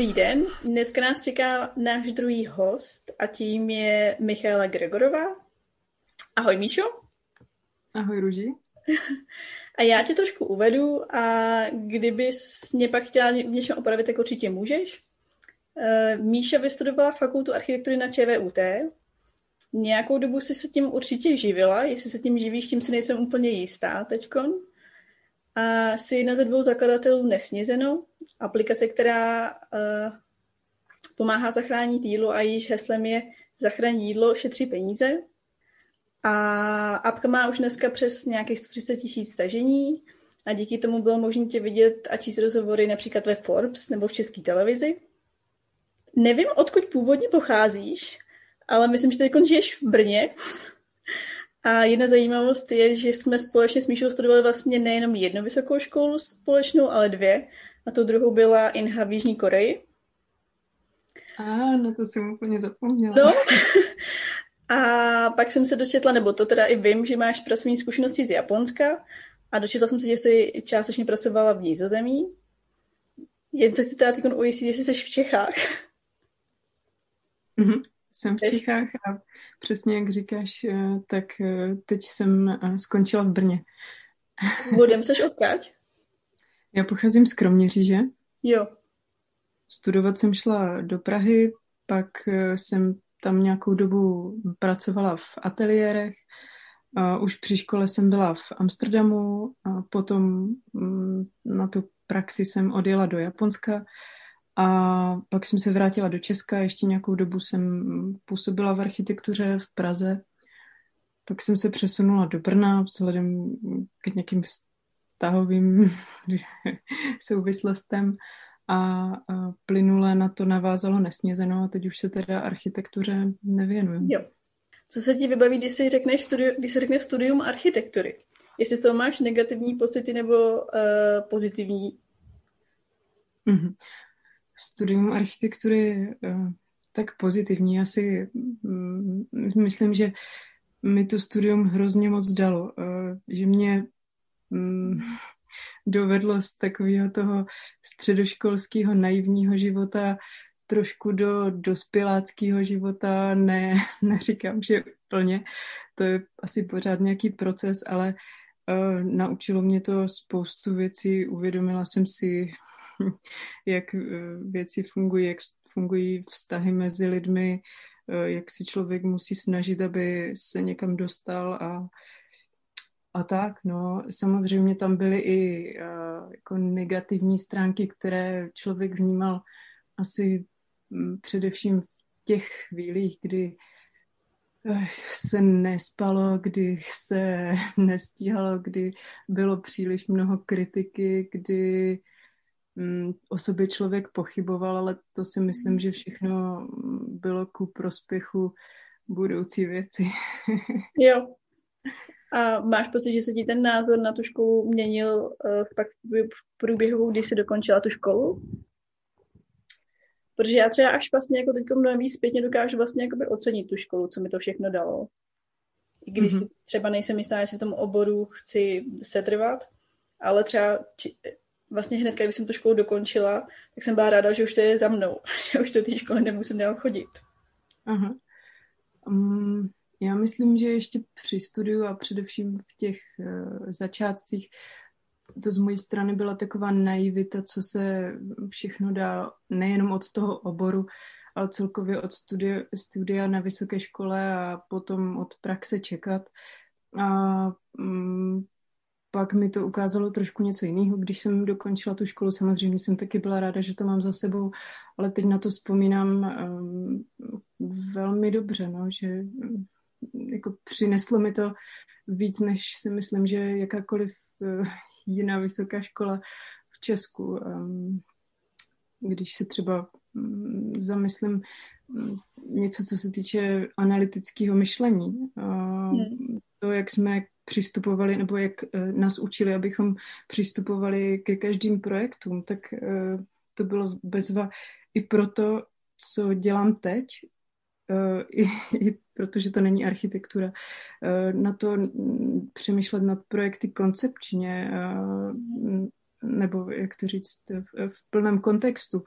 Dobrý den, dneska nás čeká náš druhý host a tím je Michaela Gregorová. Ahoj Míšo. Ahoj Ruži. A já tě trošku uvedu a kdybys mě pak chtěla v něčem opravit, tak určitě můžeš. Eh, Míša vystudovala fakultu architektury na ČVUT. Nějakou dobu si se tím určitě živila, jestli se tím živíš, tím si nejsem úplně jistá teďkon. A jsi jedna ze dvou zakladatelů Nesnězeno, aplikace, která uh, pomáhá zachránit jídlo a jejíž heslem je zachránit jídlo, šetří peníze. A apka má už dneska přes nějakých 130 tisíc stažení a díky tomu bylo možné tě vidět a číst rozhovory například ve Forbes nebo v české televizi. Nevím, odkud původně pocházíš, ale myslím, že teď žiješ v Brně. A jedna zajímavost je, že jsme společně s Míšou studovali vlastně nejenom jednu vysokou školu společnou, ale dvě. A tu druhou byla Inha v Jižní Koreji. A, no to jsem úplně zapomněla. No. A pak jsem se dočetla, nebo to teda i vím, že máš pracovní zkušenosti z Japonska a dočetla jsem se, že jsi částečně pracovala v Nízozemí. Jen se chci teda teď ujistit, jestli jsi v Čechách. Mm-hmm. Jsem v Čechách a přesně jak říkáš, eh, tak eh, teď jsem eh, skončila v Brně. Vodem seš odkáď? Já pocházím z Kroměříže. Jo. Studovat jsem šla do Prahy, pak jsem tam nějakou dobu pracovala v ateliérech. Už při škole jsem byla v Amsterdamu, a potom mm, na tu praxi jsem odjela do Japonska a pak jsem se vrátila do Česka, ještě nějakou dobu jsem působila v architektuře v Praze. Pak jsem se přesunula do Brna vzhledem k nějakým vztahovým souvislostem a, a plynule na to navázalo nesnězeno a teď už se teda architektuře nevěnuju. Jo. Co se ti vybaví, když si řekneš studiu, když si řekneš studium architektury? Jestli z toho máš negativní pocity nebo uh, pozitivní? Mm-hmm studium architektury eh, tak pozitivní. Asi mm, myslím, že mi to studium hrozně moc dalo, eh, že mě mm, dovedlo z takového toho středoškolského naivního života trošku do dospěláckého života. Ne, neříkám, že plně, to je asi pořád nějaký proces, ale uh, naučilo mě to spoustu věcí, uvědomila jsem si jak eh, věci fungují, jak fungují vztahy mezi lidmi, eh, jak si člověk musí snažit, aby se někam dostal a, a tak. No, samozřejmě tam byly i uh, jako negativní stránky, které člověk vnímal asi um, především v těch chvílích, kdy se nespalo, kdy se nestíhalo, kdy bylo příliš mnoho kritiky, kdy Mm, o sobě člověk pochyboval, ale to si myslím, že všechno bylo ku prospěchu budoucí věci. jo. A máš pocit, že se ti ten názor na tu školu měnil uh, pak v průběhu, když jsi dokončila tu školu? Protože já třeba až vlastně jako teď mnohem víc zpětně dokážu vlastně jakoby ocenit tu školu, co mi to všechno dalo. I když mm-hmm. třeba nejsem jistá, jestli v tom oboru chci setrvat, ale třeba či, vlastně hned, když jsem tu školu dokončila, tak jsem byla ráda, že už to je za mnou, že už do té školy nemusím dál chodit. Aha. Um, já myslím, že ještě při studiu a především v těch uh, začátcích to z mojí strany byla taková naivita, co se všechno dá nejenom od toho oboru, ale celkově od studia, studia na vysoké škole a potom od praxe čekat. A um, pak mi to ukázalo trošku něco jiného. Když jsem dokončila tu školu, samozřejmě jsem taky byla ráda, že to mám za sebou, ale teď na to vzpomínám um, velmi dobře, no, že um, jako přineslo mi to víc, než si myslím, že jakákoliv uh, jiná vysoká škola v Česku. Um, když se třeba um, zamyslím um, něco, co se týče analytického myšlení, uh, hmm. To, jak jsme přistupovali, nebo jak eh, nás učili, abychom přistupovali ke každým projektům, tak eh, to bylo bezva i proto, co dělám teď, eh, i, i protože to není architektura, na to přemýšlet nad projekty koncepčně, nebo jak to říct, v, v plném kontextu.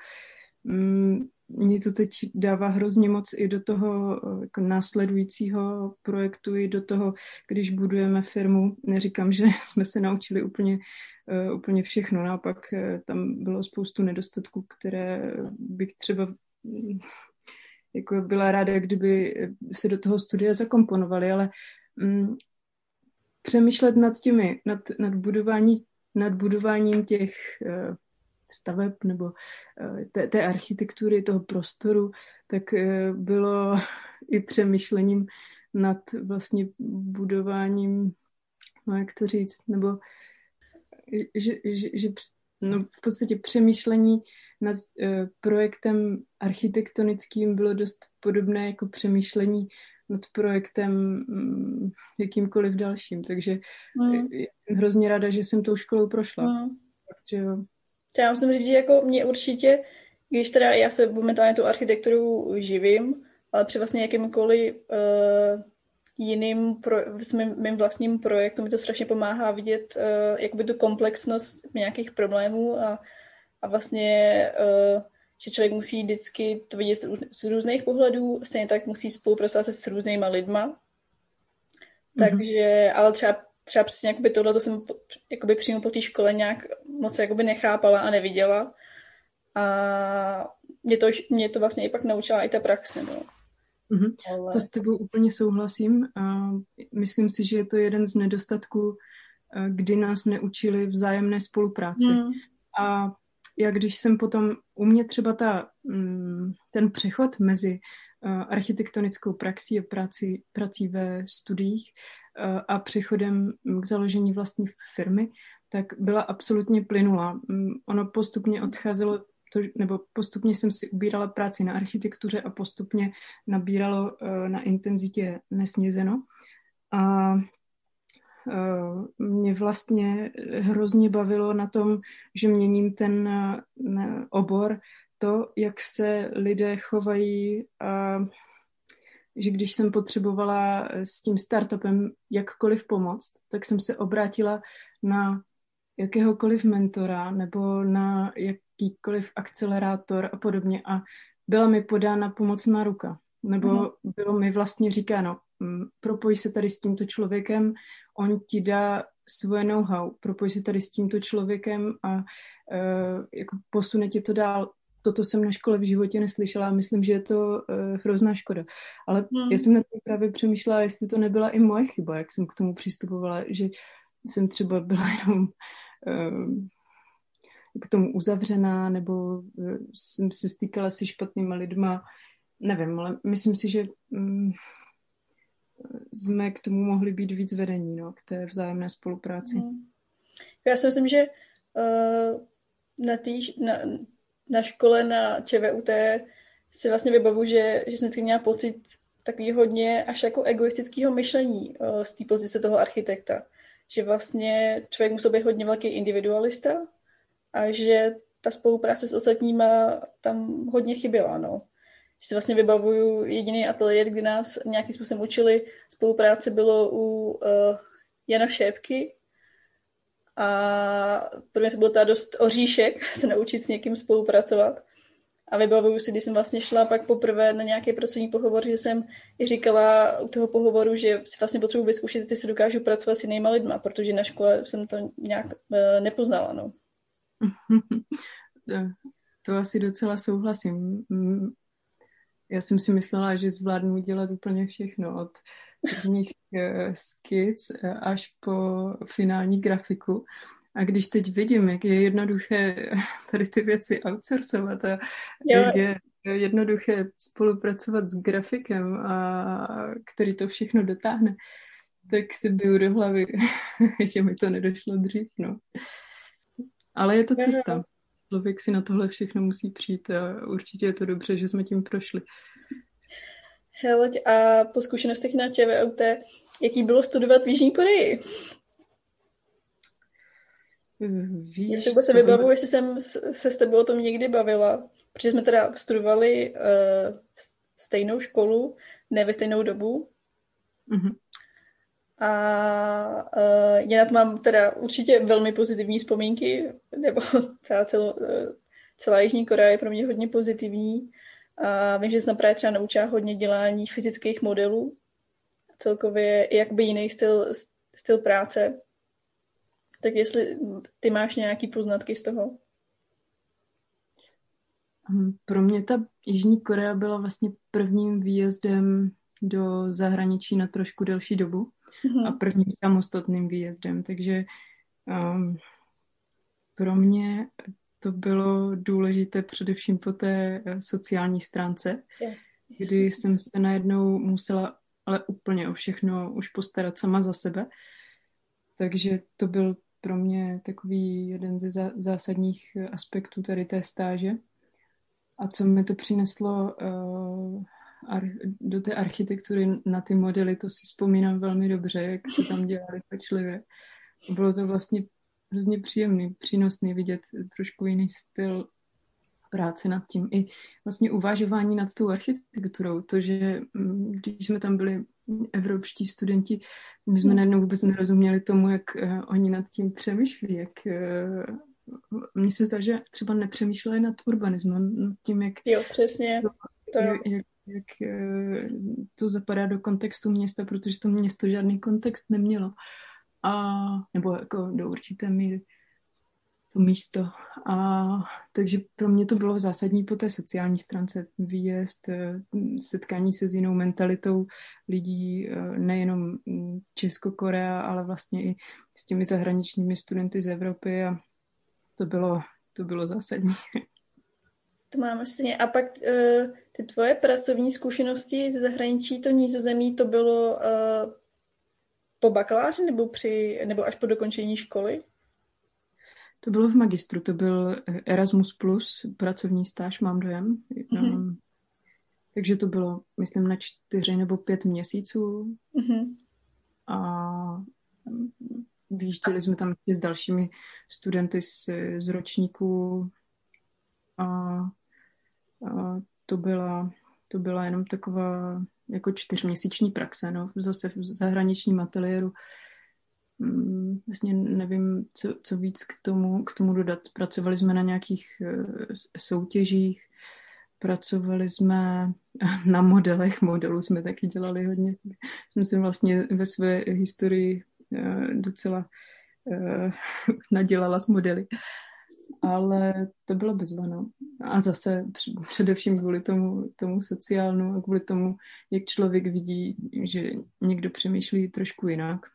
Mm, mě to teď dává hrozně moc i do toho jako následujícího projektu, i do toho, když budujeme firmu. Neříkám, že jsme se naučili úplně, uh, úplně všechno, naopak uh, tam bylo spoustu nedostatků, které bych třeba mm, jako byla ráda, kdyby se do toho studia zakomponovali, ale um, přemýšlet nad těmi, nad, nad, budování, nad budováním těch staveb nebo uh, té, té architektury, toho prostoru, tak uh, bylo i přemýšlením nad vlastně budováním, no jak to říct, nebo že, že, že no, v podstatě přemýšlení nad projektem architektonickým bylo dost podobné jako přemýšlení nad projektem mm, jakýmkoliv dalším. Takže mm. jsem hrozně ráda, že jsem tou školou prošla. Mm. Takže jo. Já musím říct, že jako mě určitě, když teda já se momentálně tu architekturu živím, ale při vlastně jakýmkoliv uh, jiným, pro, s mým, mým vlastním projektu mi to strašně pomáhá vidět uh, jakoby tu komplexnost nějakých problémů a, a vlastně uh, že člověk musí vždycky to vidět z různých pohledů, stejně tak musí spolupracovat se s různýma lidma. Mm-hmm. Takže, ale třeba, třeba přesně jakoby tohle to jsem jakoby přímo po té škole nějak moc jakoby nechápala a neviděla. A mě to, mě to vlastně i pak naučila i ta praxe. No. Mm-hmm. Ale... To s tebou úplně souhlasím. A myslím si, že je to jeden z nedostatků, kdy nás neučili vzájemné spolupráci. Mm. A já když jsem potom, u mě třeba ta, mm, ten přechod mezi eh, architektonickou praxí a prací, prací ve studiích a přechodem k založení vlastní firmy, tak byla absolutně plynulá. Mm, ono postupně odcházelo to, nebo postupně jsem si ubírala práci na architektuře a postupně nabíralo eh, na intenzitě nesnězeno. A Eh, mě vlastně hrozně bavilo na tom, že měním ten eh, obor, to, jak se lidé chovají a že když jsem potřebovala s tím startupem jakkoliv pomoct, tak jsem se obrátila na jakéhokoliv mentora nebo na jakýkoliv akcelerátor a podobně a byla mi podána pomocná ruka. Nebo mm. bylo mi vlastně říkáno, mm, propoj se tady s tímto člověkem, on ti dá svoje know-how, propoj se tady s tímto člověkem a uh, jako posune ti to dál. Toto jsem na škole v životě neslyšela a myslím, že je to uh, hrozná škoda. Ale hmm. já jsem na to právě přemýšlela, jestli to nebyla i moje chyba, jak jsem k tomu přistupovala, že jsem třeba byla jenom uh, k tomu uzavřená, nebo uh, jsem se stýkala se špatnýma lidma, nevím, ale myslím si, že um, jsme k tomu mohli být víc vedení, no, k té vzájemné spolupráci. Hmm. Já si myslím, že uh, na, tý, na, na škole na ČVUT si vlastně vybavu, že, že jsem vždycky měla pocit takový hodně až jako egoistického myšlení uh, z té pozice toho architekta. Že vlastně člověk musel být hodně velký individualista a že ta spolupráce s ostatníma tam hodně chyběla, no že si vlastně vybavuju jediný ateliér, kdy nás nějakým způsobem učili spolupráce bylo u uh, Jana Šépky a pro mě to bylo ta dost oříšek se naučit s někým spolupracovat. A vybavuju si, když jsem vlastně šla pak poprvé na nějaký pracovní pohovor, že jsem i říkala u toho pohovoru, že si vlastně potřebuji vyzkoušet, jestli si dokážu pracovat s jinýma lidma, protože na škole jsem to nějak uh, nepoznala. No. To asi docela souhlasím já jsem si myslela, že zvládnu dělat úplně všechno, od prvních uh, skic uh, až po finální grafiku. A když teď vidím, jak je jednoduché tady ty věci outsourcovat a jo. jak je jednoduché spolupracovat s grafikem, a který to všechno dotáhne, tak si biju do hlavy, že mi to nedošlo dřív. No. Ale je to cesta člověk si na tohle všechno musí přijít a určitě je to dobře, že jsme tím prošli. Hele, a po zkušenostech na ČVUT, jaký bylo studovat v Jižní Koreji? Víš, Jestli se vybavu, jestli jsem se s tebou o tom někdy bavila, protože jsme teda studovali uh, stejnou školu, ne ve stejnou dobu. Mm-hmm. A uh, jinak mám teda určitě velmi pozitivní vzpomínky, nebo celá, celou, uh, celá Jižní Korea je pro mě hodně pozitivní. A vím, že jsem právě třeba naučila hodně dělání fyzických modelů. Celkově jakoby jiný styl, styl práce. Tak jestli ty máš nějaký poznatky z toho? Hm, pro mě ta Jižní Korea byla vlastně prvním výjezdem do zahraničí na trošku delší dobu mm-hmm. a prvním samostatným výjezdem, takže um, pro mě to bylo důležité především po té eh, sociální stránce, kdy jsem se najednou musela ale úplně o všechno už postarat sama za sebe. Takže to byl pro mě takový jeden ze zásadních aspektů tady té stáže. A co mi to přineslo uh, do té architektury na ty modely, to si vzpomínám velmi dobře, jak se tam dělali pečlivě. Bylo to vlastně hrozně příjemný, přínosný vidět trošku jiný styl práce nad tím. I vlastně uvažování nad tou architekturou. To, že mm, když jsme tam byli evropští studenti, my jsme najednou vůbec nerozuměli tomu, jak uh, oni nad tím přemýšlí, jak uh, mně se zdá, že třeba nepřemýšleli nad urbanismem, nad tím, jak... Jo, přesně. To, to... Jak, jak, jak uh, to zapadá do kontextu města, protože to město žádný kontext nemělo. A, nebo jako do určité míry to místo. A takže pro mě to bylo zásadní po té sociální stránce výjezd, eh, setkání se s jinou mentalitou lidí, eh, nejenom Česko-Korea, ale vlastně i s těmi zahraničními studenty z Evropy a to bylo, to bylo zásadní. To máme stejně. A pak uh, ty tvoje pracovní zkušenosti ze zahraničí, to nízozemí, to bylo po bakaláři nebo, při, nebo až po dokončení školy? To bylo v magistru, to byl Erasmus plus pracovní stáž, mám dojem. Mm-hmm. Um, takže to bylo, myslím, na čtyři nebo pět měsíců. Mm-hmm. A vyjížděli jsme tam s dalšími studenty z, z ročníku a, a to byla, to byla jenom taková jako čtyřměsíční praxe, no, zase v zahraničním ateliéru Mm, vlastně nevím, co, co víc k tomu, k tomu dodat. Pracovali jsme na nějakých uh, soutěžích, pracovali jsme na modelech, modelů jsme taky dělali hodně. Jsme si vlastně ve své historii uh, docela uh, nadělala s modely. Ale to bylo bezvano. A zase především kvůli tomu, tomu sociálnu a kvůli tomu, jak člověk vidí, že někdo přemýšlí trošku jinak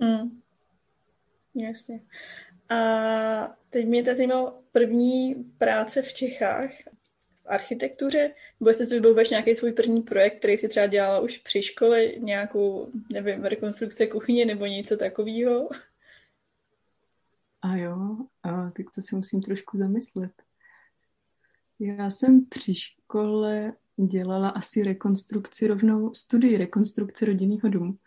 Mm. Jasně. A teď mě to zajímalo první práce v Čechách v architektuře, nebo jestli vybavuješ nějaký svůj první projekt, který si třeba dělala už při škole, nějakou, nevím, rekonstrukce kuchyně nebo něco takového? A jo, a teď to si musím trošku zamyslet. Já jsem při škole dělala asi rekonstrukci rovnou, studii rekonstrukce rodinného domu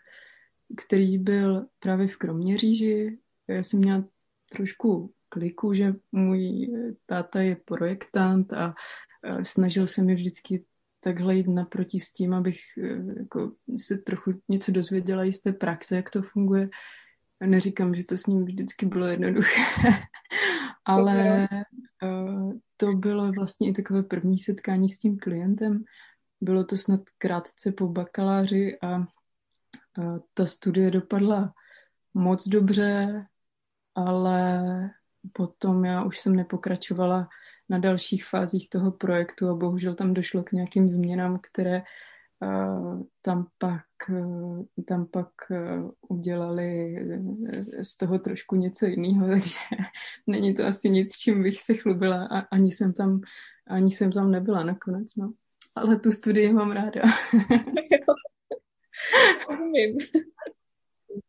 který byl právě v Kroměříži. Já jsem měla trošku kliku, že můj táta je projektant a snažil se mi vždycky takhle jít naproti s tím, abych e, jako, se trochu něco dozvěděla z té praxe, jak to funguje. Neříkám, že to s ním vždycky bylo jednoduché, ale uh, to bylo vlastně i takové první setkání s tím klientem. Bylo to snad krátce po bakaláři a ta studie dopadla moc dobře, ale potom já už jsem nepokračovala na dalších fázích toho projektu a bohužel tam došlo k nějakým změnám, které tam pak, tam pak udělali z toho trošku něco jiného, takže není to asi nic, čím bych se chlubila a ani jsem tam, ani jsem tam nebyla nakonec, no. Ale tu studii mám ráda.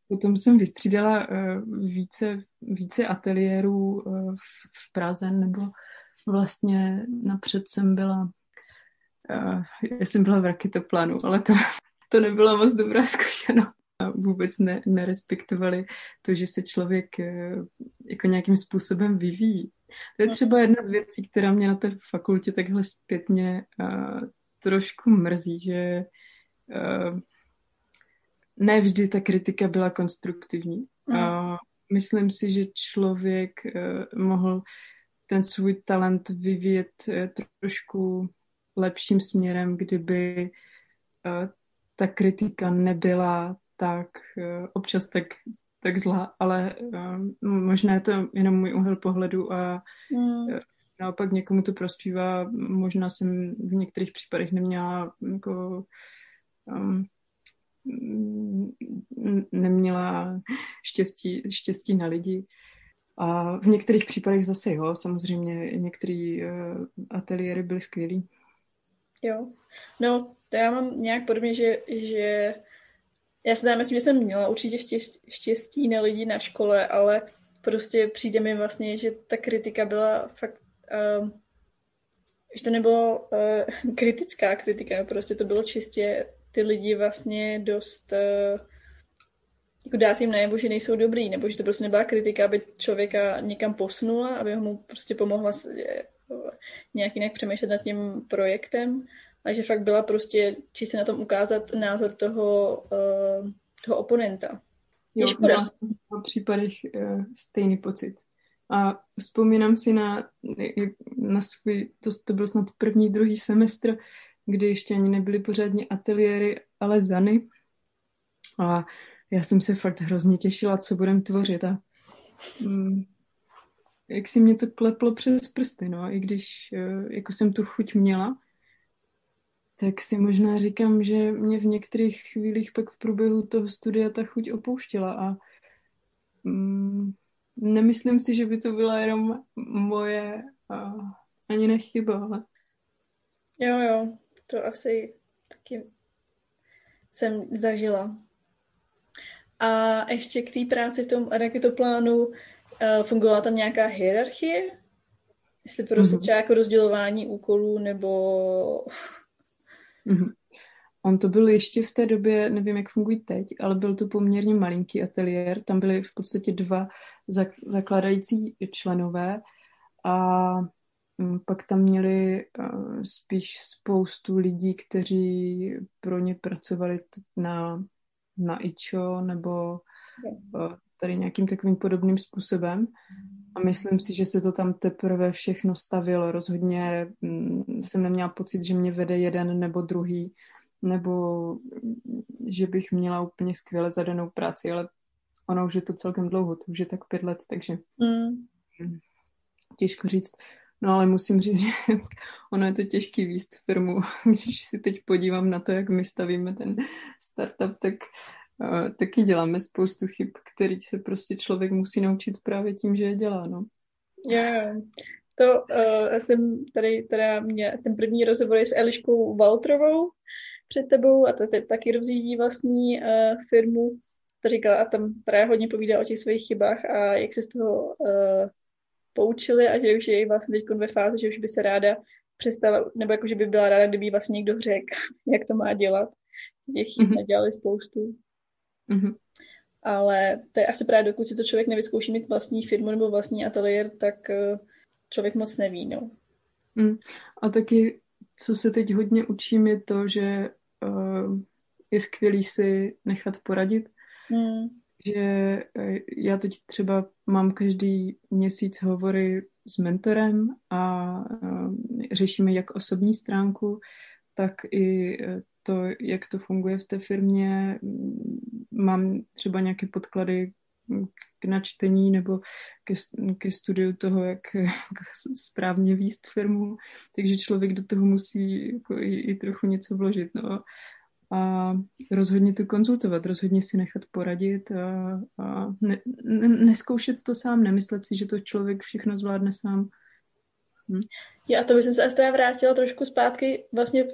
Potom jsem vystřídala více, více ateliérů v, v Praze, nebo vlastně napřed jsem byla, uh, já jsem byla v raketoplánu, ale to, to nebyla moc dobrá zkušenost. A vůbec ne, nerespektovali to, že se člověk uh, jako nějakým způsobem vyvíjí. To je třeba jedna z věcí, která mě na té fakultě takhle zpětně uh, trošku mrzí, že uh, ne vždy ta kritika byla konstruktivní. A myslím si, že člověk uh, mohl ten svůj talent vyvíjet eh, trošku lepším směrem, kdyby eh, ta kritika nebyla tak občas tak, tak zlá, ale možná je to jenom můj úhel pohledu a mm. naopak někomu to prospívá. Možná jsem v některých případech neměla jako um, neměla štěstí, štěstí na lidi. A v některých případech zase jo, samozřejmě některé uh, ateliéry byly skvělý. Jo, no to já mám nějak podobně, že, že já si myslím, že jsem měla určitě štěstí na lidi na škole, ale prostě přijde mi vlastně, že ta kritika byla fakt, uh, že to nebylo uh, kritická kritika, prostě to bylo čistě ty lidi vlastně dost uh, jako dát jim najevo, že nejsou dobrý, nebo že to prostě nebyla kritika, aby člověka někam posunula, aby mu prostě pomohla nějak jinak přemýšlet nad tím projektem, a že fakt byla prostě čistě na tom ukázat názor toho, uh, toho oponenta. Jo, měla jsem v případech uh, stejný pocit. A vzpomínám si na, na svůj, to, to byl snad první, druhý semestr, kdy ještě ani nebyly pořádně ateliéry, ale zany. A já jsem se fakt hrozně těšila, co budem tvořit a mm, jak si mě to kleplo přes prsty, no, i když uh, jako jsem tu chuť měla, tak si možná říkám, že mě v některých chvílích pak v průběhu toho studia ta chuť opouštěla a mm, nemyslím si, že by to byla jenom moje a ani nechyba, ale... Jo, jo, to asi taky jsem zažila. A ještě k té práci v tom raketoplánu fungovala tam nějaká hierarchie? Jestli prostě mm-hmm. třeba jako rozdělování úkolů nebo Mm-hmm. On to byl ještě v té době, nevím, jak fungují teď, ale byl to poměrně malinký ateliér. Tam byly v podstatě dva zakládající členové a mm, pak tam měli uh, spíš spoustu lidí, kteří pro ně pracovali na, na IČO nebo tady nějakým takovým podobným způsobem. A myslím si, že se to tam teprve všechno stavilo. Rozhodně mm, jsem neměla pocit, že mě vede jeden nebo druhý, nebo že bych měla úplně skvěle zadanou práci, ale ono už je to celkem dlouho, to už je tak pět let, takže mm. těžko říct. No ale musím říct, že ono je to těžký výst firmu. Když si teď podívám na to, jak my stavíme ten startup, tak taky děláme spoustu chyb, který se prostě člověk musí naučit právě tím, že je dělá, no. Yeah. To uh, já jsem tady teda mě, ten první rozhovor je s Eliškou Valtrovou před tebou a ta taky rozjíždí vlastní uh, firmu. To říkala a tam právě hodně povídá o těch svých chybách a jak se z toho uh, poučili a že už je vlastně teď ve fázi, že už by se ráda přestala, nebo jako, že by byla ráda, kdyby vlastně někdo řekl, jak to má dělat. Těch chyb mm-hmm. nadělali spoustu. Mm-hmm. Ale to je asi právě, dokud si to člověk nevyzkouší mít vlastní firmu nebo vlastní ateliér, tak eh, člověk moc neví, no. Mm. A taky, co se teď hodně učím, je to, že uh, je skvělý si nechat poradit. Mm. Že uh, já teď třeba mám každý měsíc hovory s mentorem a uh, řešíme jak osobní stránku, tak i to, jak to funguje v té firmě. Mám třeba nějaké podklady k načtení nebo ke, ke studiu toho, jak, správně výst firmu, takže člověk do toho musí jako i, i trochu něco vložit. No. A rozhodně to konzultovat, rozhodně si nechat poradit a, a ne, ne, neskoušet to sám, nemyslet si, že to člověk všechno zvládne sám. Hm. Já to bych se asi vrátila trošku zpátky vlastně uh,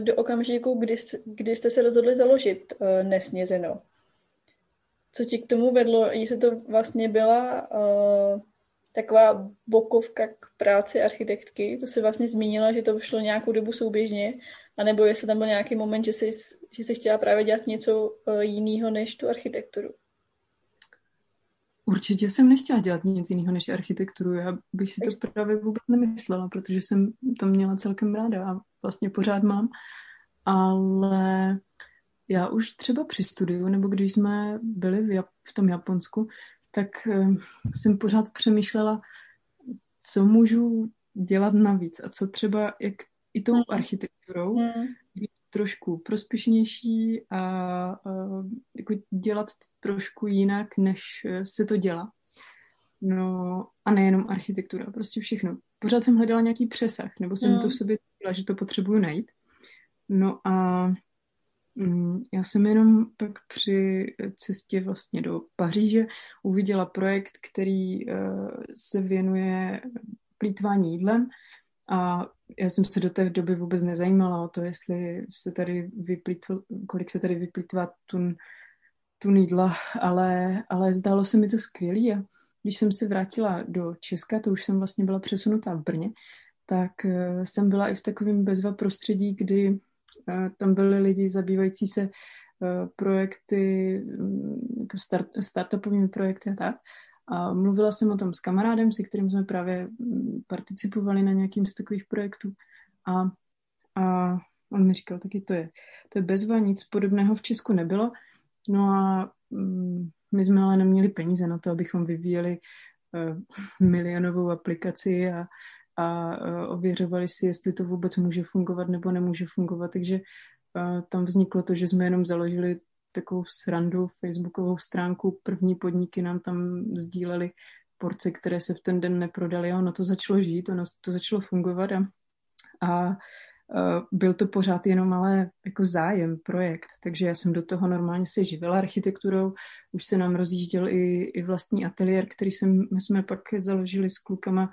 do okamžiku, kdy, kdy jste se rozhodli založit uh, Nesnězeno. Co ti k tomu vedlo, jestli to vlastně byla uh, taková bokovka k práci architektky, to si vlastně zmínila, že to šlo nějakou dobu souběžně, anebo jestli tam byl nějaký moment, že jsi, že jsi chtěla právě dělat něco uh, jiného než tu architekturu. Určitě jsem nechtěla dělat nic jiného než architekturu. Já bych si to právě vůbec nemyslela, protože jsem to měla celkem ráda a vlastně pořád mám. Ale já už třeba při studiu, nebo když jsme byli v, Jap- v tom Japonsku, tak uh, jsem pořád přemýšlela, co můžu dělat navíc a co třeba, jak i tou architekturou mm. být trošku prospěšnější a, a jako dělat to trošku jinak, než se to dělá. No a nejenom architektura, prostě všechno. Pořád jsem hledala nějaký přesah, nebo jsem mm. to v sobě cítila, že to potřebuju najít. No a mm, já jsem jenom pak při cestě vlastně do Paříže uviděla projekt, který uh, se věnuje plítvání jídlem a já jsem se do té doby vůbec nezajímala o to, jestli se tady vyplýtva, kolik se tady vyplýtvá tun, tun jídla, ale, ale zdálo se mi to skvělý a když jsem se vrátila do Česka, to už jsem vlastně byla přesunutá v Brně, tak uh, jsem byla i v takovém bezva prostředí, kdy uh, tam byli lidi zabývající se uh, projekty, um, jako start, startupovými projekty a tak. A mluvila jsem o tom s kamarádem, se kterým jsme právě mm, participovali na nějakým z takových projektů. A, a on mi říkal, taky to je, to je bezva, nic podobného v Česku nebylo. No a um, my jsme ale neměli peníze na to, abychom vyvíjeli uh, milionovou aplikaci a, a uh, ověřovali si, jestli to vůbec může fungovat nebo nemůže fungovat. Takže uh, tam vzniklo to, že jsme jenom založili takovou srandu facebookovou stránku. První podniky nám tam sdíleli porce, které se v ten den neprodaly a ono to začalo žít, ono to začalo fungovat a, a byl to pořád jenom ale jako zájem, projekt, takže já jsem do toho normálně se živila architekturou, už se nám rozjížděl i, i vlastní ateliér, který jsem, my jsme pak založili s klukama,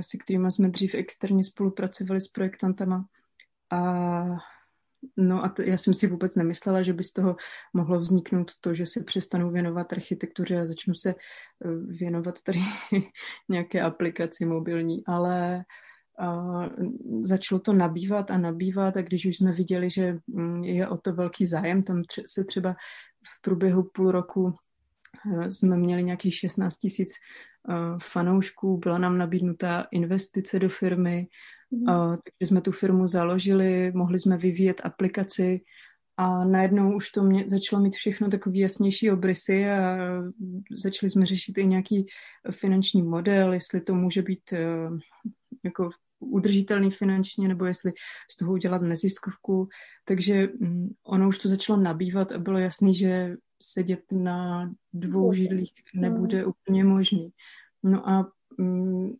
se kterými jsme dřív externě spolupracovali s projektantama a No a to, já jsem si vůbec nemyslela, že by z toho mohlo vzniknout to, že se přestanu věnovat architektuře a začnu se eh, věnovat tady nějaké aplikaci mobilní, ale a začalo to nabývat a nabývat a když už jsme viděli, že mm, je o to velký zájem, tam se třeba v průběhu půl roku eh, jsme měli nějakých 16 tisíc eh, fanoušků, byla nám nabídnuta investice do firmy, mm. takže jsme tu firmu založili, mohli jsme vyvíjet aplikaci a najednou už to mě začalo mít všechno takový jasnější obrysy a začali jsme řešit i nějaký finanční model, jestli to může být jako udržitelný finančně, nebo jestli z toho udělat neziskovku. Takže mm, ono už to začalo nabývat a bylo jasný, že sedět na dvou židlích nebude úplně možný. No a mm,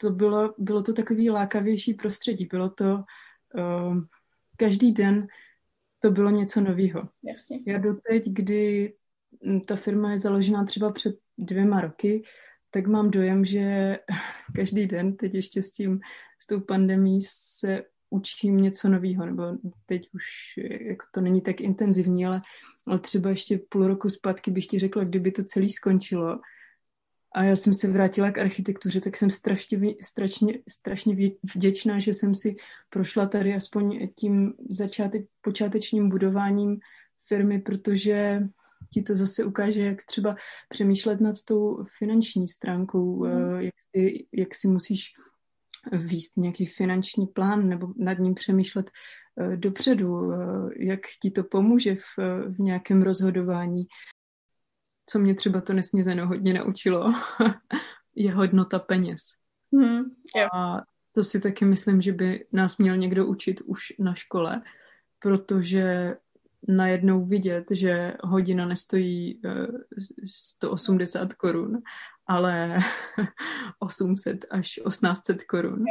to bylo, bylo to takový lákavější prostředí. Bylo to uh, každý den to bylo něco nového. Já doteď, kdy ta firma je založená třeba před dvěma roky, tak mám dojem, že každý den teď ještě s tím, s tou pandemí se učím něco nového, nebo teď už jako to není tak intenzivní, ale, ale třeba ještě půl roku zpátky bych ti řekla, kdyby to celé skončilo a já jsem se vrátila k architektuře, tak jsem strašně, strašně, strašně vděčná, že jsem si prošla tady aspoň tím začátek, počátečním budováním firmy, protože ti to zase ukáže, jak třeba přemýšlet nad tou finanční stránkou, mm. jak, si, jak si musíš výst nějaký finanční plán nebo nad ním přemýšlet eh, dopředu, eh, jak ti to pomůže v, v nějakém rozhodování. Co mě třeba to nesmířeno hodně naučilo, je hodnota peněz. Mm, yeah. A to si taky myslím, že by nás měl někdo učit už na škole, protože najednou vidět, že hodina nestojí 180 eh, korun, ale 800 až 1800 korun,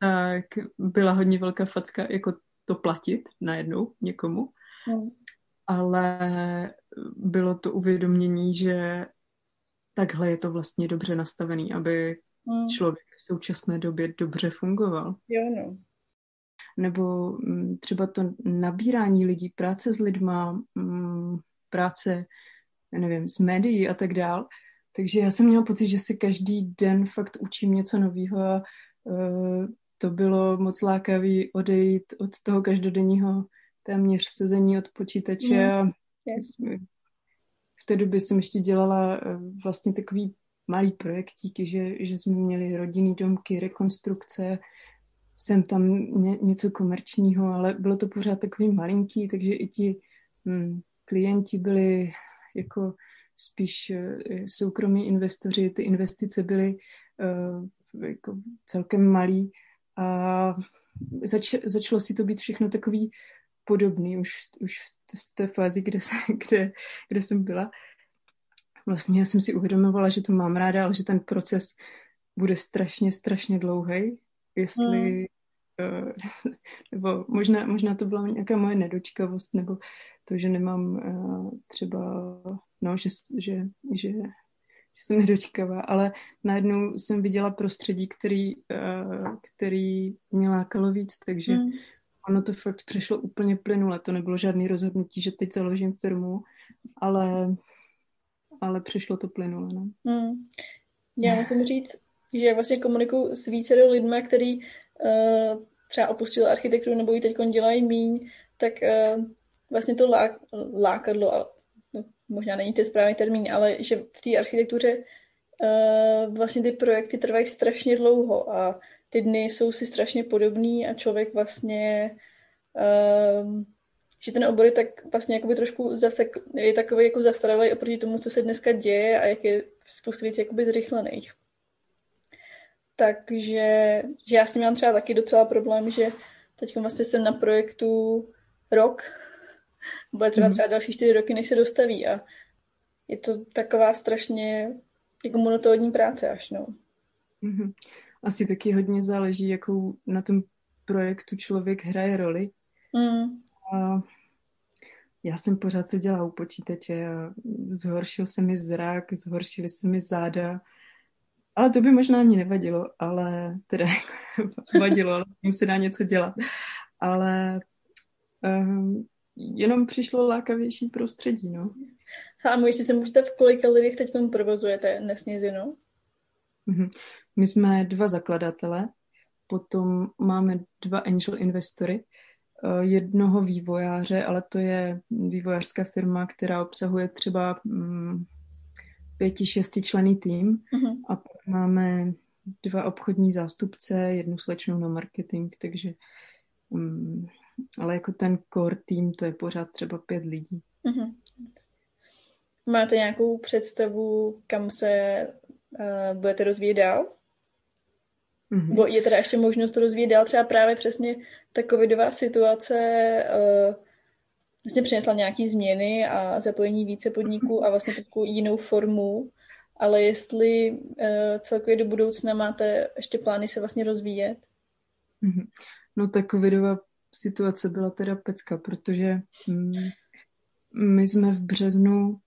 tak byla hodně velká facka jako to platit najednou někomu. Hmm. Ale bylo to uvědomění, že takhle je to vlastně dobře nastavený, aby hmm. člověk v současné době dobře fungoval. Jo, no nebo mm, třeba to nabírání lidí, práce s lidma, mm, práce, nevím, s médií a tak dál. Takže já jsem měla pocit, že se každý den fakt učím něco nového a uh, to bylo moc lákavý odejít od toho každodenního téměř sezení od počítače. Mm. Yes. V té době jsem ještě dělala uh, vlastně takový malý projektíky, že, že jsme měli rodinný domky, rekonstrukce, jsem tam ně, něco komerčního, ale bylo to pořád takový malinký, takže i ti hm, klienti byli jako spíš uh, soukromí investoři, ty investice byly uh, jako celkem malý a zač, začalo si to být všechno takový podobný už, už v té fázi, kde, se, kde, kde jsem byla. Vlastně já jsem si uvědomovala, že to mám ráda, ale že ten proces bude strašně, strašně dlouhý. Jestli, mm. nebo možná, možná to byla nějaká moje nedočkavost, nebo to, že nemám uh, třeba, no, že, že, že, že jsem nedočkavá, ale najednou jsem viděla prostředí, který, uh, který mě lákalo víc, takže mm. Ono to fakt přešlo úplně plynule. To nebylo žádný rozhodnutí, že teď založím firmu, ale, ale přišlo to plynule. No. Mm. Já můžu říct, že vlastně komunikuju s více lidmi, který uh, třeba opustili architekturu nebo ji teď dělají míň, tak uh, vlastně to lá, lákadlo, no, možná není ten správný termín, ale že v té architektuře uh, vlastně ty projekty trvají strašně dlouho a ty dny jsou si strašně podobný a člověk vlastně uh, že ten obor je tak vlastně jakoby trošku zase je takový jako zastaralý oproti tomu, co se dneska děje a jak je spoustu věcí jakoby zrychlených. Takže že já s tím mám třeba taky docela problém, že teď vlastně jsem na projektu rok, bude trvat mhm. třeba další čtyři roky, než se dostaví a je to taková strašně jako monotónní práce až, no. Mm-hmm. Asi taky hodně záleží, jakou na tom projektu člověk hraje roli. Mm. A já jsem pořád seděla u počítače a zhoršil se mi zrak, zhoršily se mi záda, ale to by možná ani nevadilo, ale teda vadilo, ale s tím se dá něco dělat. Ale um, jenom přišlo lákavější prostředí, no. A můžete se můžete v kolika lidech teď provozujete Nesnězinu? Mhm. My jsme dva zakladatele, potom máme dva angel investory, eh, jednoho vývojáře, ale to je vývojářská firma, která obsahuje třeba mm, pěti, šesti člený tým uh-huh. a pak máme dva obchodní zástupce, jednu slečnou na marketing, takže um, ale jako ten core tým, to je pořád třeba pět lidí. Uh-huh. Máte nějakou představu, kam se uh, budete rozvíjet dál? Mm-hmm. Bo je teda ještě možnost to rozvíjet dál, třeba právě přesně ta covidová situace uh, vlastně přinesla nějaké změny a zapojení více podniků a vlastně takovou jinou formu, ale jestli uh, celkově do budoucna máte ještě plány se vlastně rozvíjet? Mm-hmm. No ta covidová situace byla teda pecka, protože mm, my jsme v březnu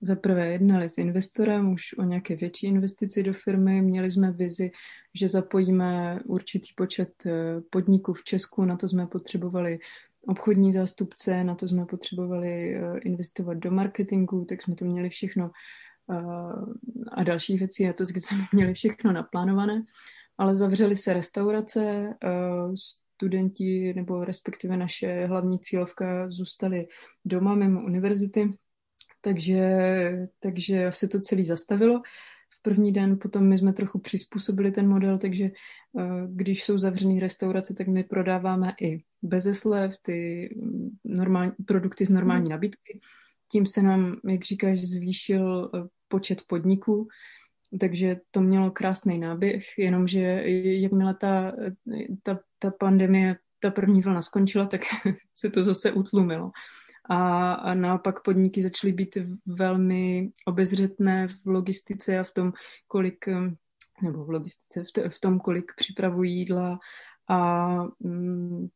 za prvé jednali s investorem už o nějaké větší investici do firmy. Měli jsme vizi, že zapojíme určitý počet eh, podniků v Česku. Na to jsme potřebovali obchodní zástupce, na to jsme potřebovali eh, investovat do marketingu, tak jsme to měli všechno eh, a další věci a to jsme měli všechno naplánované. Ale zavřely se restaurace, studenti nebo respektive naše hlavní cílovka zůstali doma mimo univerzity, takže, takže se to celé zastavilo. V první den potom my jsme trochu přizpůsobili ten model, takže eh, když jsou zavřené restaurace, tak my prodáváme i bez slev, ty mm, normální, produkty z normální mhm. nabídky. Tím se nám, jak říkáš, zvýšil eh, počet podniků, takže to mělo krásný náběh, jenomže jakmile ta, ta, ta pandemie, ta první vlna skončila, tak se to zase utlumilo a, a naopak podniky začaly být velmi obezřetné v logistice a v tom, kolik, nebo v logistice, v tom, kolik připravují jídla a mm,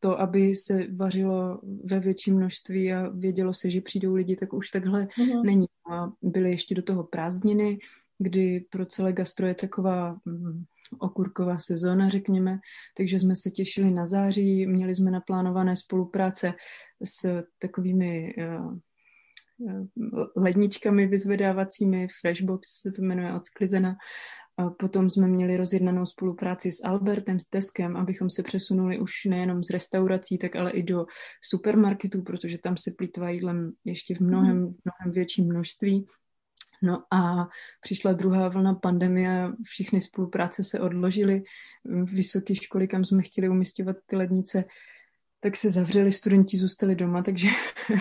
to, aby se vařilo ve větším množství a vědělo se, že přijdou lidi, tak už takhle mm-hmm. není. A byly ještě do toho prázdniny, kdy pro celé gastro je taková mm, okurková sezóna, řekněme, takže jsme se těšili na září, měli jsme naplánované spolupráce s takovými uh, ledničkami vyzvedávacími, Freshbox se to jmenuje od Sklizena. A potom jsme měli rozjednanou spolupráci s Albertem, s Teskem, abychom se přesunuli už nejenom z restaurací, tak ale i do supermarketů, protože tam se plýtvá jídlem ještě v mnohem, v mnohem větším množství. No a přišla druhá vlna pandemie, všechny spolupráce se odložily, vysoké školy, kam jsme chtěli umistovat ty lednice, tak se zavřeli, studenti zůstali doma, takže,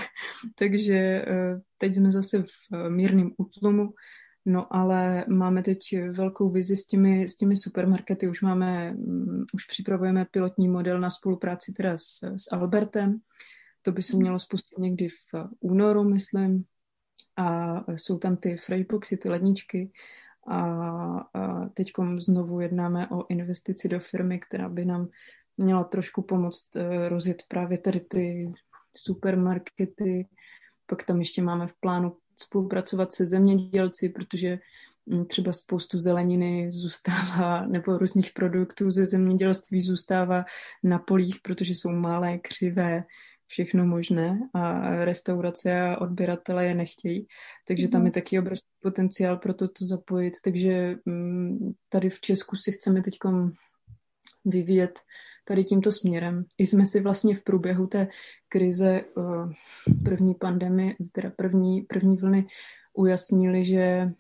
takže eh, teď jsme zase v mírném útlumu No ale máme teď velkou vizi s těmi, s těmi supermarkety. Už máme, um, už připravujeme pilotní model na spolupráci teda s, s Albertem. To by se mhm. mělo spustit někdy v únoru, myslím. A jsou tam ty freshboxy, ty ledničky. A, a teď znovu jednáme o investici do firmy, která by nám měla trošku pomoct uh, rozjet právě tady ty supermarkety. Pak tam ještě máme v plánu spolupracovat se zemědělci, protože mm, třeba spoustu zeleniny zůstává, nebo různých produktů ze zemědělství zůstává na polích, protože jsou malé, křivé, všechno možné a restaurace a odběratele je nechtějí. Takže tam je mhm. taky obrovský potenciál pro to, to zapojit. Takže mm, tady v Česku si chceme teď vyvíjet tady tímto směrem. I jsme si vlastně v průběhu té krize eh, první pandemie, teda první, první vlny ujasnili, že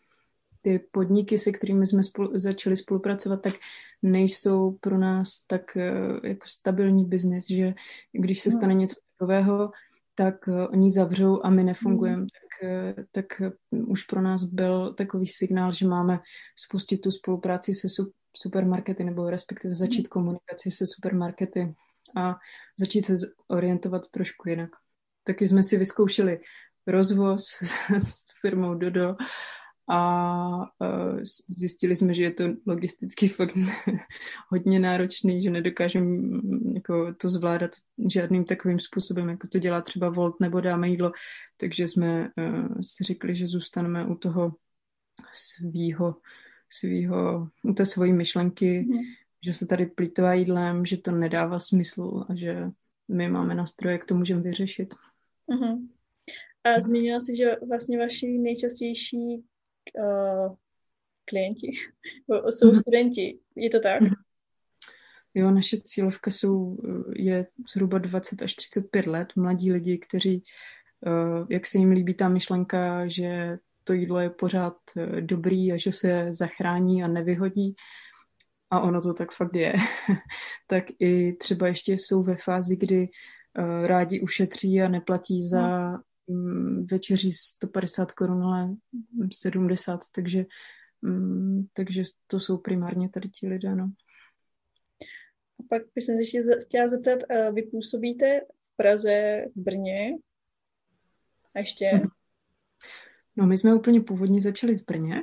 ty podniky, se kterými jsme spolu, začali spolupracovat, tak nejsou pro nás tak eh, jako stabilní biznis, že když se no. stane něco takového, tak uh, oni zavřou a my nefungujeme. Mm. Tak, tak už pro nás byl takový signál, že máme spustit tu spolupráci se supermarkety nebo respektive začít mm. komunikaci se supermarkety a začít se orientovat trošku jinak. Taky jsme si vyzkoušeli rozvoz s firmou Dodo a zjistili jsme, že je to logisticky fakt hodně náročný, že nedokážeme jako to zvládat žádným takovým způsobem, jako to dělá třeba Volt nebo dáme jídlo, takže jsme si řekli, že zůstaneme u toho svýho, svýho u té svojí myšlenky, mm. že se tady plítvá jídlem, že to nedává smysl a že my máme nástroje, jak to můžeme vyřešit. Mm-hmm. A zmínila si, že vlastně vaši nejčastější uh, klienti, jsou mm-hmm. studenti. Je to tak? Mm-hmm. Jo, naše cílovka jsou, je zhruba 20 až 35 let, mladí lidi, kteří, uh, jak se jim líbí ta myšlenka, že to jídlo je pořád uh, dobrý a že se zachrání a nevyhodí. A ono to tak fakt je. tak i třeba ještě jsou ve fázi, kdy uh, rádi ušetří a neplatí za no. Mm, večeří 150 korun, ale 70, takže, mm, takže to jsou primárně tady ti lidé, no. A pak bych se ještě chtěla zeptat, vy působíte v Praze, v Brně a ještě? Mhm. No my jsme úplně původně začali v Brně,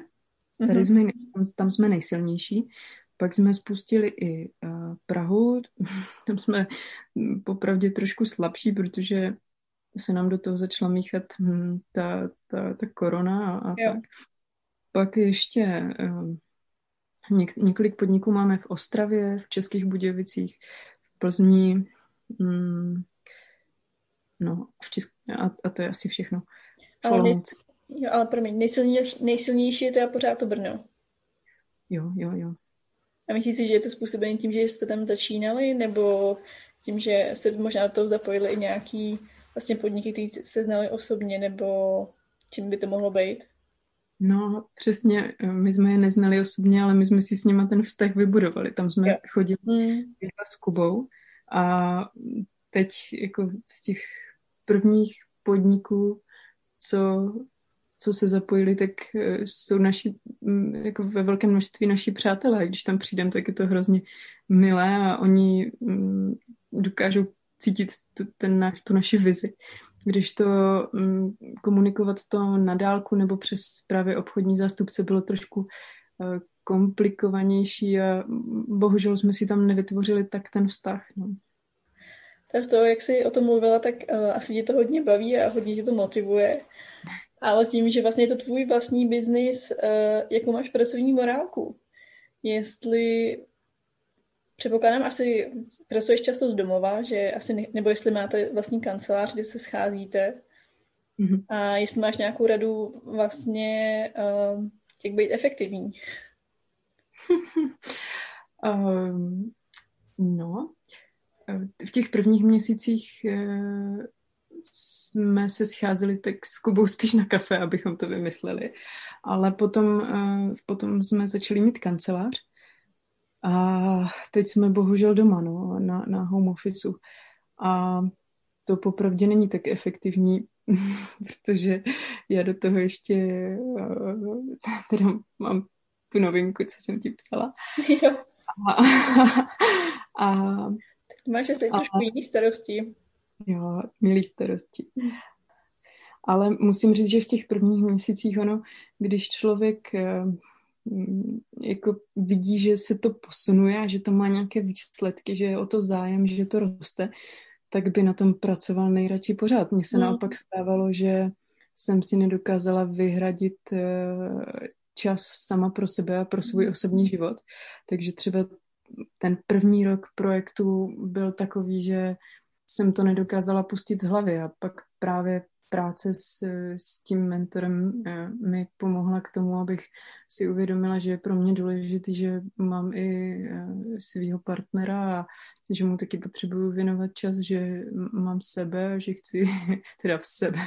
tady mm-hmm. jsme, tam, jsme nejsilnější, pak jsme spustili i uh, Prahu, tam jsme popravdě trošku slabší, protože se nám do toho začala míchat hm, ta, ta, ta korona a, a tak. Pak ještě um, něk, několik podniků máme v Ostravě, v Českých Budějovicích, v Plzni, um, no v Česk- a, a to je asi všechno. Ale, jo, ale promiň, nejsilnější, nejsilnější je teda pořád to Brno. Jo, jo, jo. A myslíš si, že je to způsobené tím, že jste tam začínali, nebo tím, že jste možná do toho zapojili i nějaký vlastně podniky, které jste znali osobně, nebo čím by to mohlo být? No, přesně, my jsme je neznali osobně, ale my jsme si s nimi ten vztah vybudovali. Tam jsme jo. chodili mm. s Kubou a teď jako z těch prvních podniků, co, co se zapojili, tak eh, jsou naši, mm, jako ve velkém množství naši přátelé. Když tam přijdem, tak je to hrozně milé a oni mm, dokážou cítit tu, ten, tu naši vizi. Když to um, komunikovat to na dálku nebo přes právě obchodní zástupce bylo trošku uh, komplikovanější a bohužel jsme si tam nevytvořili tak ten vztah. No. Tak z toho, jak jsi o tom mluvila, tak uh, asi tě to hodně baví a hodně tě to motivuje. Ale tím, že vlastně je to tvůj vlastní biznis, uh, jakou máš pracovní morálku? Jestli Předpokládám, asi pracuješ často z domova, že asi ne, nebo jestli máte vlastní kancelář, kde se scházíte mm-hmm. a jestli máš nějakou radu vlastně, uh, jak být efektivní. um, no, v těch prvních měsících uh, jsme se scházeli tak s Kubou spíš na kafe, abychom to vymysleli, ale potom, uh, potom jsme začali mít kancelář a teď jsme bohužel doma, no, na, na home officeu. A to popravdě není tak efektivní, protože já do toho ještě teda mám tu novinku, co jsem ti psala. Jo. A, a, Máš asi trošku jiný starosti. Jo, milý starosti. Ale musím říct, že v těch prvních měsících ono, když člověk eh, mm, jako vidí, že se to posunuje a že to má nějaké výsledky, že je o to zájem, že to roste, tak by na tom pracoval nejradši pořád. Mně se mm. naopak stávalo, že jsem si nedokázala vyhradit eh, čas sama pro sebe a pro svůj osobní život. Takže třeba ten první rok projektu byl takový, že jsem to nedokázala pustit z hlavy a pak právě práce s, s tím mentorem eh, mi pomohla k tomu, abych si uvědomila, že je pro mě důležité, že mám i eh, svého partnera a že mu taky potřebuju věnovat čas, že mám sebe, že chci, teda v sebe,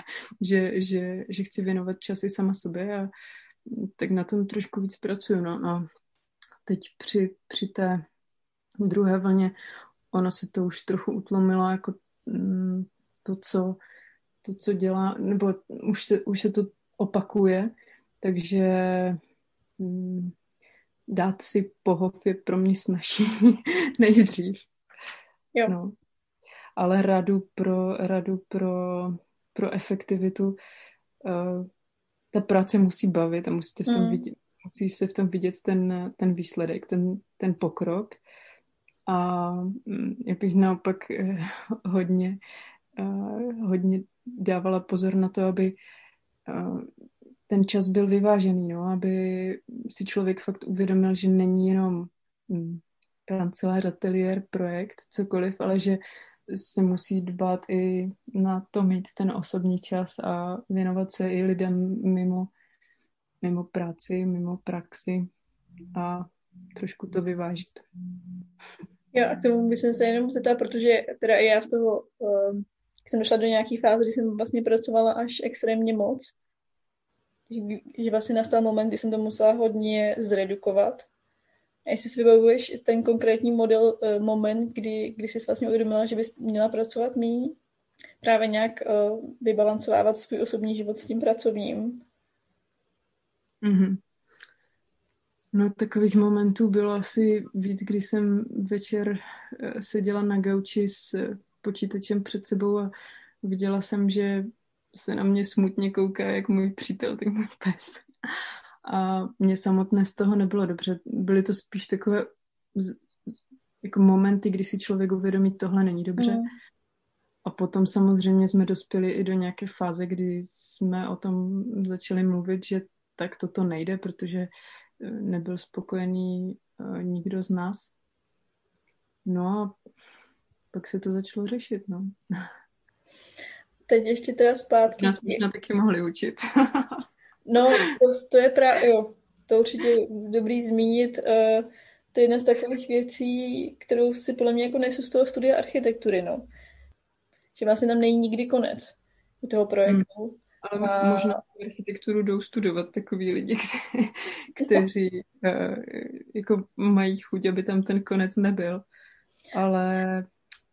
že, že, že chci věnovat čas i sama sobě a tak na tom trošku víc pracuju. No. A teď při, při té druhé vlně ono se to už trochu utlomilo jako mm, to, co, to, co dělá, nebo už se, už se to opakuje, takže mm, dát si pohov je pro mě snažší než dřív. Jo. No. Ale radu pro, radu pro, pro efektivitu uh, ta práce musí bavit a musíte v tom mm. vidět, musí se v tom vidět ten, ten výsledek, ten, ten pokrok. A mm, já bych naopak eh, hodně, eh, hodně dávala pozor na to, aby eh, ten čas byl vyvážený, no, aby si člověk fakt uvědomil, že není jenom mm, kancelář, ateliér, projekt, cokoliv, ale že se musí dbát i na to mít ten osobní čas a věnovat se i lidem mimo, mimo práci, mimo praxi. A trošku to vyvážit. Jo, a k tomu bych se jenom zeptala, protože teda i já z toho uh, jsem došla do nějaké fáze, kdy jsem vlastně pracovala až extrémně moc, že, že vlastně nastal moment, kdy jsem to musela hodně zredukovat a jestli si vybavuješ ten konkrétní model, uh, moment, kdy, kdy jsi vlastně uvědomila, že bys měla pracovat méně, právě nějak uh, vybalancovávat svůj osobní život s tím pracovním. Mm-hmm. No takových momentů bylo asi víc, když jsem večer eh, seděla na gauči s počítačem před sebou a viděla jsem, že se na mě smutně kouká jak můj přítel, tak můj pes a mě samotné z toho nebylo dobře. Byly to spíš takové jako momenty, kdy si člověk uvědomí, tohle není dobře. Mm. A potom samozřejmě jsme dospěli i do nějaké fáze, kdy jsme o tom začali mluvit, že tak toto nejde, protože eh, nebyl spokojený uh, nikdo z nás. No a pak se to začalo řešit, no. Teď ještě teda zpátky. Nás možná taky mohli učit. No, to, to je právě, jo, to určitě dobrý zmínit. Uh, to je jedna z takových věcí, kterou si podle mě jako nejsou z toho studia architektury, no. Že vlastně tam není nikdy konec u toho projektu. Hmm. Ale a... možná architekturu jdou studovat takový lidi, kteří uh, jako mají chuť, aby tam ten konec nebyl. Ale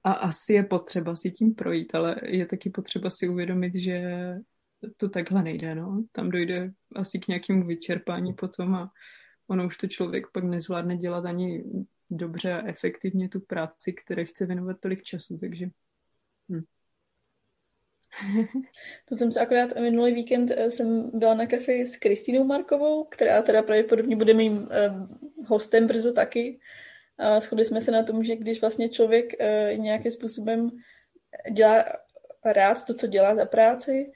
a asi je potřeba si tím projít, ale je taky potřeba si uvědomit, že to takhle nejde, no. Tam dojde asi k nějakému vyčerpání potom a ono už to člověk pak nezvládne dělat ani dobře a efektivně tu práci, které chce věnovat tolik času, takže... Hm. to jsem se akorát minulý víkend eh, jsem byla na kafe s Kristýnou Markovou, která teda pravděpodobně bude mým eh, hostem brzo taky. A shodli jsme se na tom, že když vlastně člověk eh, nějakým způsobem dělá rád to, co dělá za práci,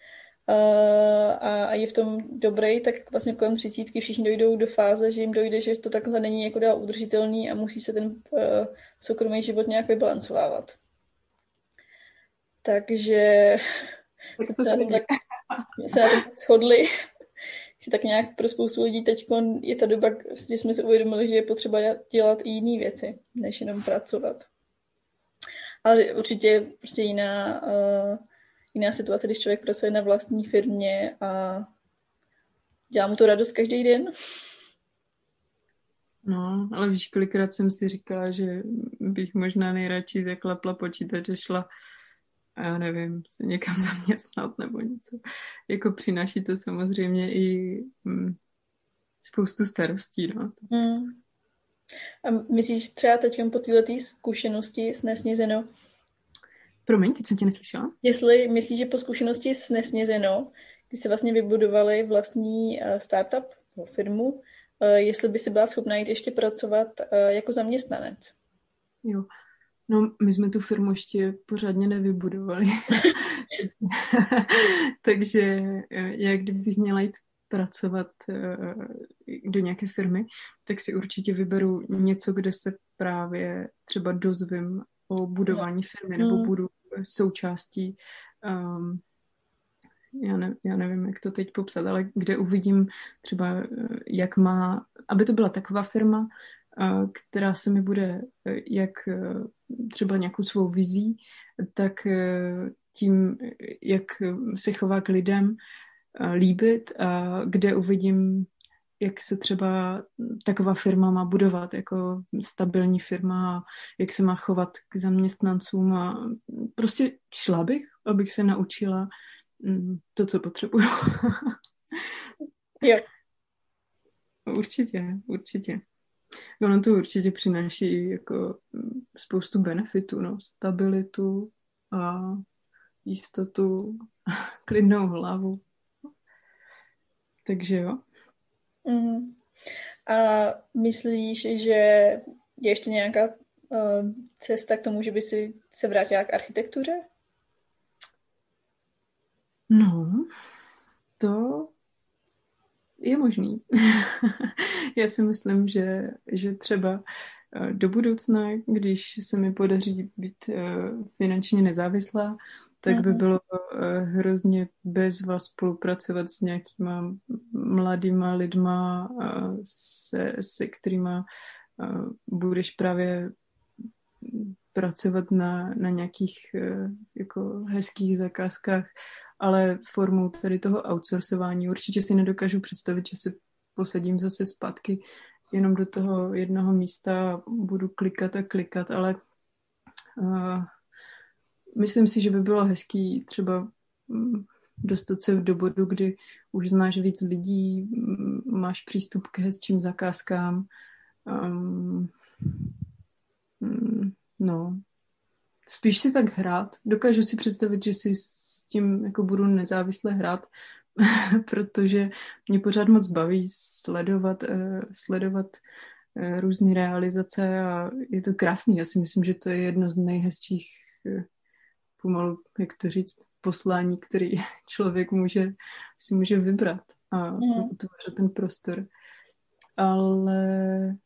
a, je v tom dobrý, tak vlastně kolem třicítky všichni dojdou do fáze, že jim dojde, že to takhle není jako dál udržitelný a musí se ten soukromý život nějak vybalancovávat. Takže tak se, na tom tak, se na tom shodli, že tak nějak pro spoustu lidí teď je ta doba, kdy jsme si uvědomili, že je potřeba dělat i jiné věci, než jenom pracovat. Ale určitě prostě jiná uh, jiná situace, když člověk pracuje na vlastní firmě a dělá mu to radost každý den. No, ale víš, kolikrát jsem si říkala, že bych možná nejradši zaklepla počítač a šla já nevím, se někam zaměstnat nebo něco. Jako přináší to samozřejmě i mm, spoustu starostí. No. Mm. A myslíš třeba teď po této zkušenosti s Nesnězeno? Promiň, teď jsem tě neslyšela. Jestli myslíš, že po zkušenosti s Nesnězeno, kdy se vlastně vybudovali vlastní uh, startup, firmu, uh, jestli by si byla schopná jít ještě pracovat uh, jako zaměstnanec? Jo, No, my jsme tu firmu ještě pořádně nevybudovali. Takže eh, já kdybych měla jít pracovat eh, do nějaké firmy, tak si určitě vyberu něco, kde se právě třeba dozvím o budování firmy nebo mm. budu součástí um, já, ne, já nevím, jak to teď popsat, ale kde uvidím třeba, eh, jak má, aby to byla taková firma, která se mi bude jak třeba nějakou svou vizí, tak eh, tím, jak se chová k lidem, eh, líbit a kde uvidím, jak se třeba taková firma má budovat, jako stabilní firma, jak se má chovat k zaměstnancům a prostě šla bych, abych se naučila mm, to, co potřebuju. jo. Určitě, určitě. Ono to určitě přináší jako spoustu benefitů, no. Stabilitu a jistotu, klidnou hlavu. Takže jo. Mm. A myslíš, že je ještě nějaká uh, cesta k tomu, že by si se vrátila k architektuře? No, to je možný. Já si myslím, že, že třeba eh, do budoucna, když se mi podaří být eh, finančně nezávislá, tak by mhm. bylo eh, hrozně bezva spolupracovat s nějakýma mladýma lidma, se, se kterýma budeš právě pracovat na, na nějakých jako hezkých zakázkách ale formou tady toho outsourcování určitě si nedokážu představit, že se posadím zase zpátky jenom do toho jednoho místa a budu klikat a klikat, ale uh, myslím si, že by bylo hezký třeba mm, dostat se do bodu, kdy už znáš víc lidí, mm, máš přístup k hezčím zakázkám. Um, no, spíš si tak hrát. Dokážu si představit, že si tím jako budu nezávisle hrát, protože mě pořád moc baví sledovat, uh, sledovat uh, různé realizace a je to krásný. Já si myslím, že to je jedno z nejhezčích uh, pomalu, jak to říct, poslání, který člověk může, si může vybrat a mm. to utvářet ten prostor. Ale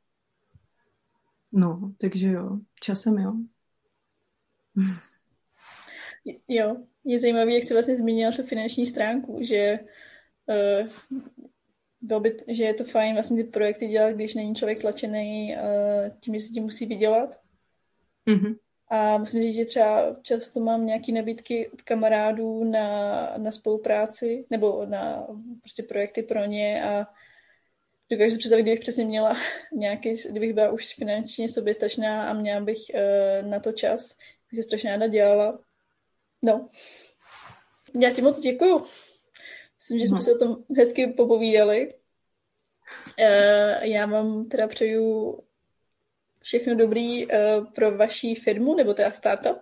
no, takže jo, časem jo. Jo, je zajímavé, jak jsi vlastně zmínila tu finanční stránku, že uh, bylo by, že je to fajn vlastně ty projekty dělat, když není člověk tlačený uh, tím, že si tím musí vydělat. Mm-hmm. A musím říct, že třeba často mám nějaké nabídky od kamarádů na, na spolupráci nebo na prostě projekty pro ně a dokážu si představit, kdybych přesně měla nějaký, kdybych byla už finančně soběstačná a měla bych uh, na to čas, bych se strašně ráda dělala. No. Já ti moc děkuju. Myslím, že jsme no. se o tom hezky popovídali. Uh, já vám teda přeju všechno dobrý uh, pro vaší firmu, nebo teda startup.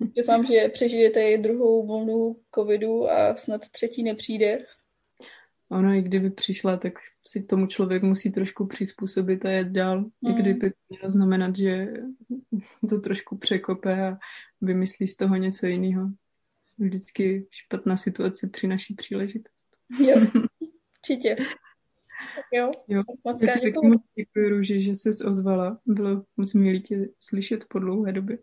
Doufám, že přežijete druhou vlnu covidu a snad třetí nepřijde. Ono, i kdyby přišla, tak si tomu člověk musí trošku přizpůsobit a jet dál. Mm. I hmm. kdyby to mělo znamenat, že to trošku překope a vymyslí z toho něco jiného. Vždycky špatná situace přinaší příležitost. Jo, určitě. jo, jo. Moc tak, děkuji. děkuji, Růži, že jsi ozvala. Bylo moc milý tě slyšet po dlouhé době.